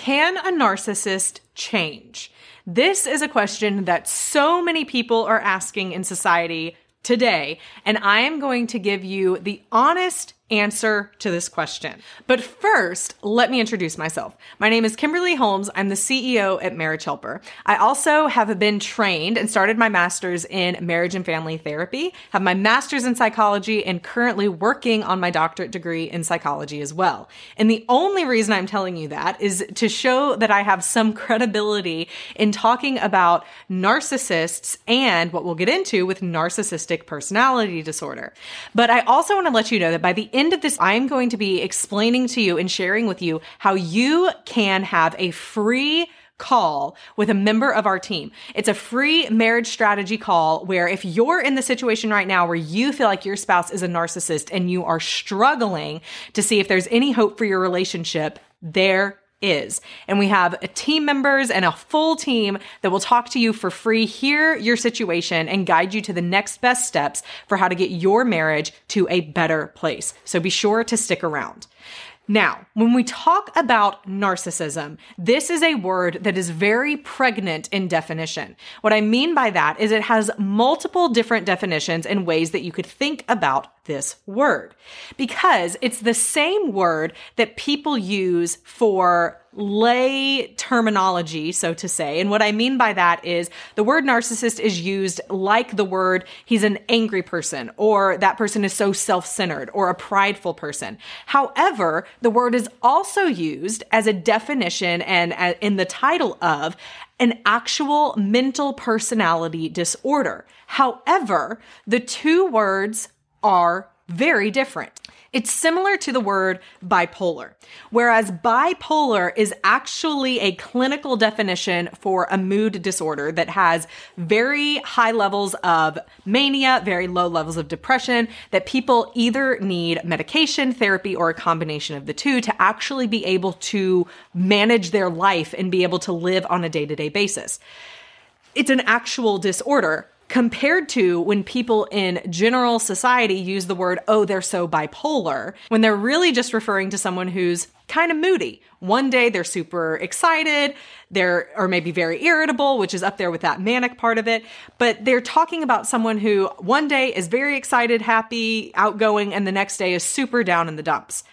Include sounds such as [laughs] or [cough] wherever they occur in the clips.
Can a narcissist change? This is a question that so many people are asking in society today, and I am going to give you the honest answer to this question. But first, let me introduce myself. My name is Kimberly Holmes. I'm the CEO at Marriage Helper. I also have been trained and started my master's in marriage and family therapy, have my master's in psychology, and currently working on my doctorate degree in psychology as well. And the only reason I'm telling you that is to show that I have some credibility in talking about narcissists and what we'll get into with narcissistic personality disorder. But I also want to let you know that by the end of this, I'm going to be explaining to you and sharing with you how you can have a free call with a member of our team. It's a free marriage strategy call where if you're in the situation right now where you feel like your spouse is a narcissist and you are struggling to see if there's any hope for your relationship, there is. And we have team members and a full team that will talk to you for free, hear your situation, and guide you to the next best steps for how to get your marriage to a better place. So be sure to stick around. Now, when we talk about narcissism, this is a word that is very pregnant in definition. What I mean by that is it has multiple different definitions and ways that you could think about this word because it's the same word that people use for lay terminology, so to say. And what I mean by that is the word narcissist is used like the word he's an angry person or that person is so self centered or a prideful person. However, the word is also used as a definition and uh, in the title of an actual mental personality disorder. However, the two words are very different. It's similar to the word bipolar, whereas bipolar is actually a clinical definition for a mood disorder that has very high levels of mania, very low levels of depression, that people either need medication, therapy, or a combination of the two to actually be able to manage their life and be able to live on a day to day basis. It's an actual disorder compared to when people in general society use the word, oh, they're so bipolar, when they're really just referring to someone who's kind of moody. One day they're super excited, they're, or maybe very irritable, which is up there with that manic part of it. But they're talking about someone who one day is very excited, happy, outgoing, and the next day is super down in the dumps.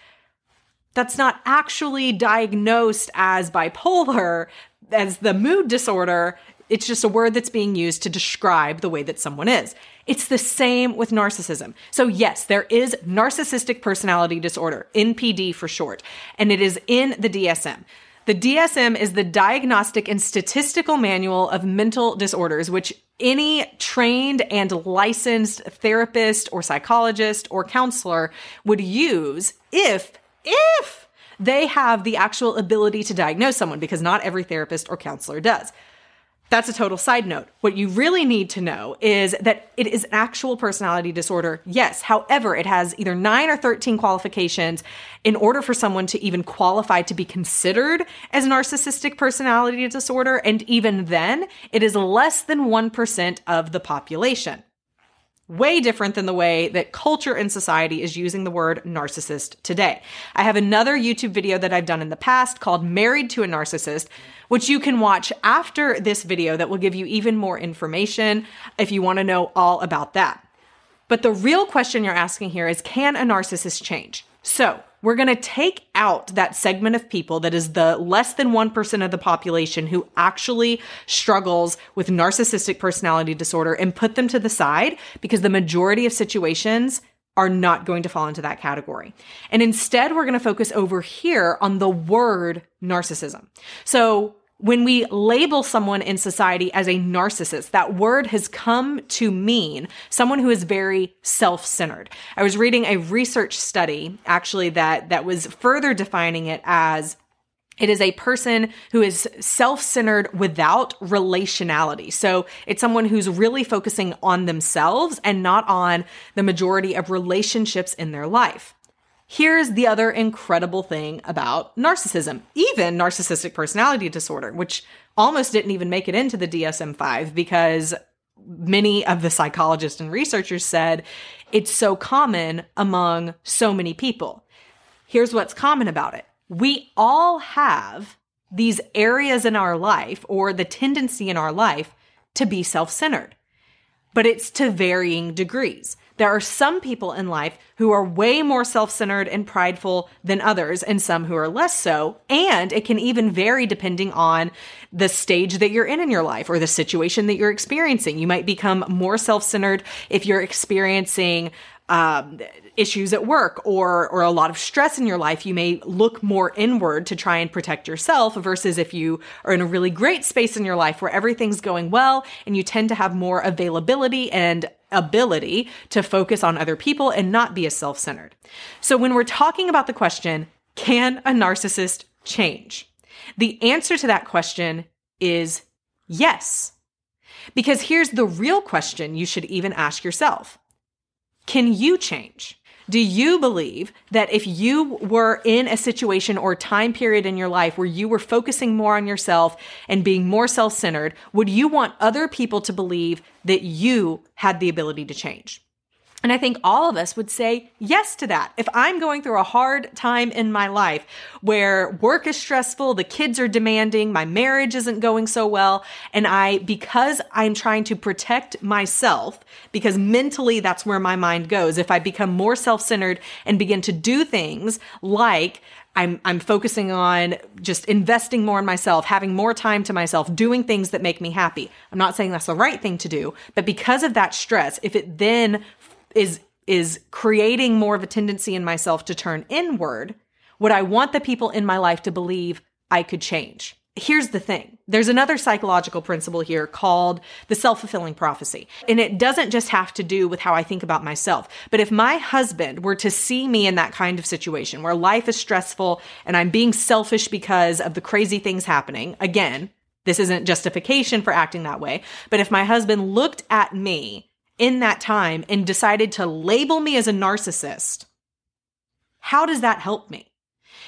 That's not actually diagnosed as bipolar, as the mood disorder it's just a word that's being used to describe the way that someone is. It's the same with narcissism. So, yes, there is narcissistic personality disorder, NPD for short, and it is in the DSM. The DSM is the Diagnostic and Statistical Manual of Mental Disorders, which any trained and licensed therapist or psychologist or counselor would use if, if they have the actual ability to diagnose someone, because not every therapist or counselor does. That's a total side note. What you really need to know is that it is an actual personality disorder. Yes. However, it has either nine or 13 qualifications in order for someone to even qualify to be considered as narcissistic personality disorder. And even then, it is less than 1% of the population way different than the way that culture and society is using the word narcissist today. I have another YouTube video that I've done in the past called Married to a Narcissist, which you can watch after this video that will give you even more information if you want to know all about that. But the real question you're asking here is can a narcissist change? So, we're going to take out that segment of people that is the less than 1% of the population who actually struggles with narcissistic personality disorder and put them to the side because the majority of situations are not going to fall into that category. And instead, we're going to focus over here on the word narcissism. So when we label someone in society as a narcissist, that word has come to mean someone who is very self-centered. I was reading a research study actually that that was further defining it as It is a person who is self centered without relationality. So it's someone who's really focusing on themselves and not on the majority of relationships in their life. Here's the other incredible thing about narcissism, even narcissistic personality disorder, which almost didn't even make it into the DSM 5 because many of the psychologists and researchers said it's so common among so many people. Here's what's common about it we all have these areas in our life or the tendency in our life to be self centered, but it's to varying degrees. There are some people in life who are way more self centered and prideful than others, and some who are less so. And it can even vary depending on the stage that you're in in your life or the situation that you're experiencing. You might become more self centered if you're experiencing um, issues at work or or a lot of stress in your life, you may look more inward to try and protect yourself versus if you are in a really great space in your life where everything's going well and you tend to have more availability and ability to focus on other people and not be as self-centered. So when we're talking about the question, can a narcissist change? The answer to that question is yes. Because here's the real question you should even ask yourself. Can you change? Do you believe that if you were in a situation or time period in your life where you were focusing more on yourself and being more self centered, would you want other people to believe that you had the ability to change? And I think all of us would say yes to that. If I'm going through a hard time in my life where work is stressful, the kids are demanding, my marriage isn't going so well, and I, because I'm trying to protect myself, because mentally that's where my mind goes, if I become more self centered and begin to do things like I'm, I'm focusing on just investing more in myself, having more time to myself, doing things that make me happy. I'm not saying that's the right thing to do, but because of that stress, if it then is is creating more of a tendency in myself to turn inward, would I want the people in my life to believe I could change? Here's the thing. There's another psychological principle here called the self-fulfilling prophecy. And it doesn't just have to do with how I think about myself. But if my husband were to see me in that kind of situation where life is stressful and I'm being selfish because of the crazy things happening, again, this isn't justification for acting that way. But if my husband looked at me in that time and decided to label me as a narcissist, how does that help me?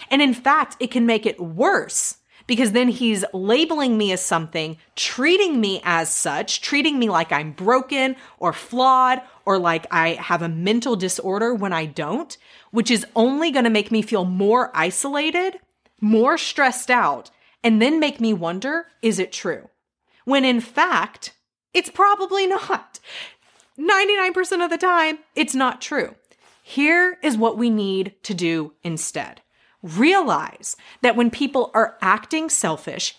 And in fact, it can make it worse because then he's labeling me as something, treating me as such, treating me like I'm broken or flawed or like I have a mental disorder when I don't, which is only going to make me feel more isolated, more stressed out, and then make me wonder, is it true? When in fact, it's probably [laughs] not. 99% of the time, it's not true. Here is what we need to do instead. Realize that when people are acting selfish,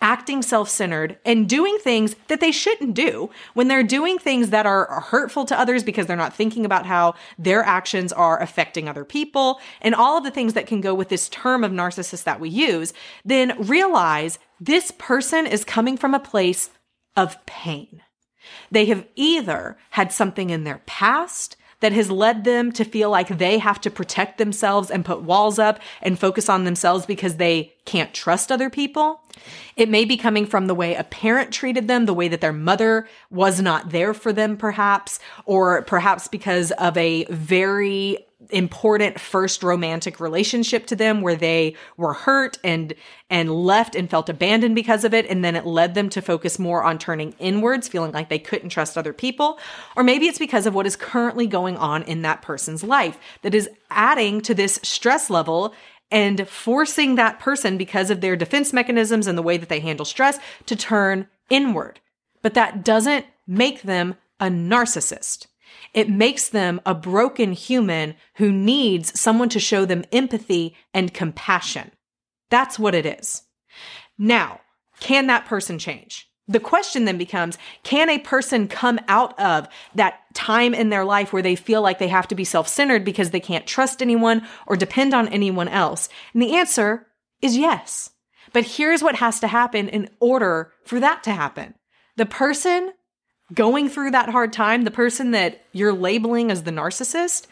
acting self centered, and doing things that they shouldn't do, when they're doing things that are hurtful to others because they're not thinking about how their actions are affecting other people, and all of the things that can go with this term of narcissist that we use, then realize this person is coming from a place of pain. They have either had something in their past that has led them to feel like they have to protect themselves and put walls up and focus on themselves because they can't trust other people. It may be coming from the way a parent treated them, the way that their mother was not there for them, perhaps, or perhaps because of a very important first romantic relationship to them where they were hurt and and left and felt abandoned because of it. And then it led them to focus more on turning inwards feeling like they couldn't trust other people. Or maybe it's because of what is currently going on in that person's life that is adding to this stress level and forcing that person because of their defense mechanisms and the way that they handle stress to turn inward. But that doesn't make them a narcissist it makes them a broken human who needs someone to show them empathy and compassion. That's what it is. Now, can that person change? The question then becomes can a person come out of that time in their life where they feel like they have to be self centered because they can't trust anyone or depend on anyone else? And the answer is yes. But here's what has to happen in order for that to happen the person going through that hard time, the person that you're labeling as the narcissist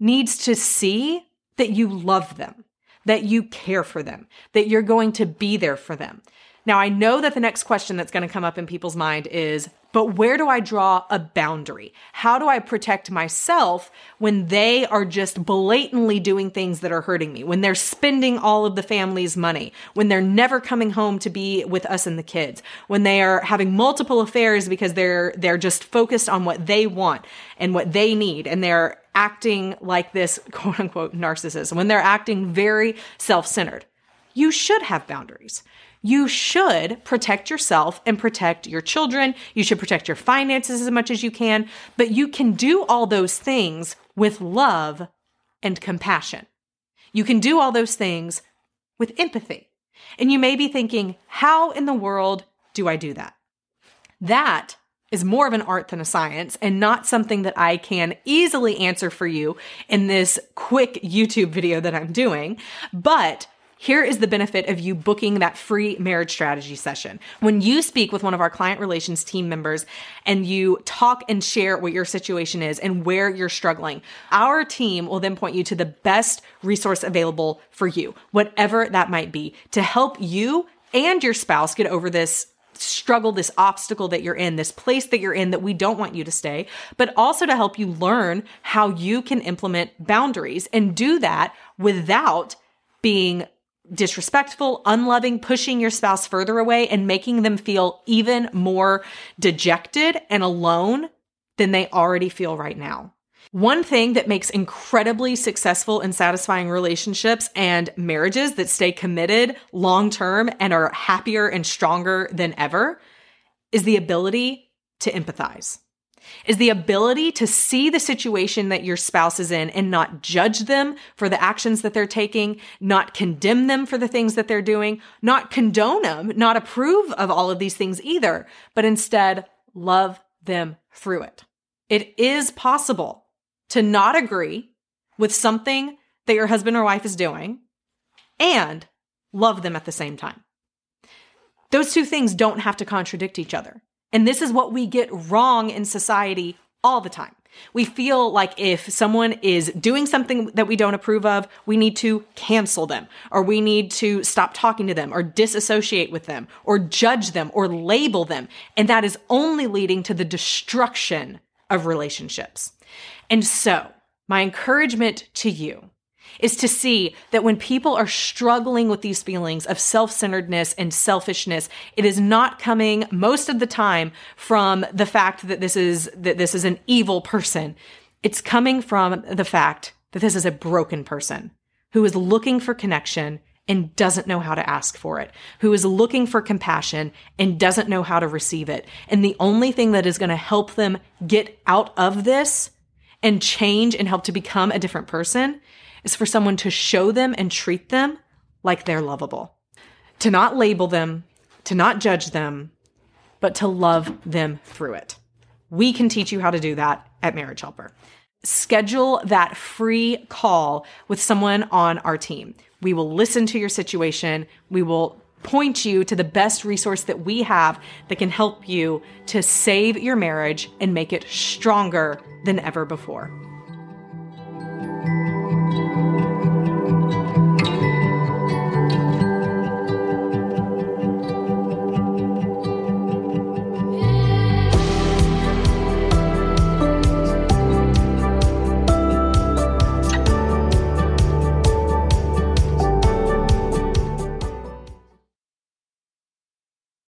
needs to see that you love them, that you care for them, that you're going to be there for them. Now, I know that the next question that's going to come up in people's mind is, but where do I draw a boundary? How do I protect myself when they are just blatantly doing things that are hurting me? When they're spending all of the family's money? When they're never coming home to be with us and the kids? When they are having multiple affairs because they're, they're just focused on what they want and what they need and they're acting like this [laughs] quote unquote narcissist, when they're acting very self-centered. You should have boundaries you should protect yourself and protect your children. You should protect your finances as much as you can, but you can do all those things with love and compassion. You can do all those things with empathy. And you may be thinking, how in the world do I do that? That is more of an art than a science and not something that I can easily answer for you in this quick YouTube video that I'm doing. But here is the benefit of you booking that free marriage strategy session. When you speak with one of our client relations team members and you talk and share what your situation is and where you're struggling, our team will then point you to the best resource available for you, whatever that might be, to help you and your spouse get over this struggle, this obstacle that you're in, this place that you're in that we don't want you to stay, but also to help you learn how you can implement boundaries and do that without being disrespectful, unloving, pushing your spouse further away and making them feel even more dejected and alone than they already feel right now. One thing that makes incredibly successful and satisfying relationships and marriages that stay committed long term and are happier and stronger than ever is the ability to empathize is the ability to see the situation that your spouse is in and not judge them for the actions that they're taking, not condemn them for the things that they're doing, not condone them, not approve of all of these things either, but instead love them through it. It is possible to not agree with something that your husband or wife is doing and love them at the same time. Those two things don't have to contradict each other. And this is what we get wrong in society all the time. We feel like if someone is doing something that we don't approve of, we need to cancel them, or we need to stop talking to them, or disassociate with them, or judge them, or label them. And that is only leading to the destruction of relationships. And so, my encouragement to you is to see that when people are struggling with these feelings of self centeredness and selfishness, it is not coming most of the time from the fact that this is, that this is an evil person. It's coming from the fact that this is a broken person who is looking for connection and doesn't know how to ask for it, who is looking for compassion and doesn't know how to receive it. And the only thing that is going to help them get out of this and change and help to become a different person is for someone to show them and treat them like they're lovable, to not label them, to not judge them, but to love them through it. We can teach you how to do that at Marriage Helper. Schedule that free call with someone on our team. We will listen to your situation. We will point you to the best resource that we have that can help you to save your marriage and make it stronger than ever before.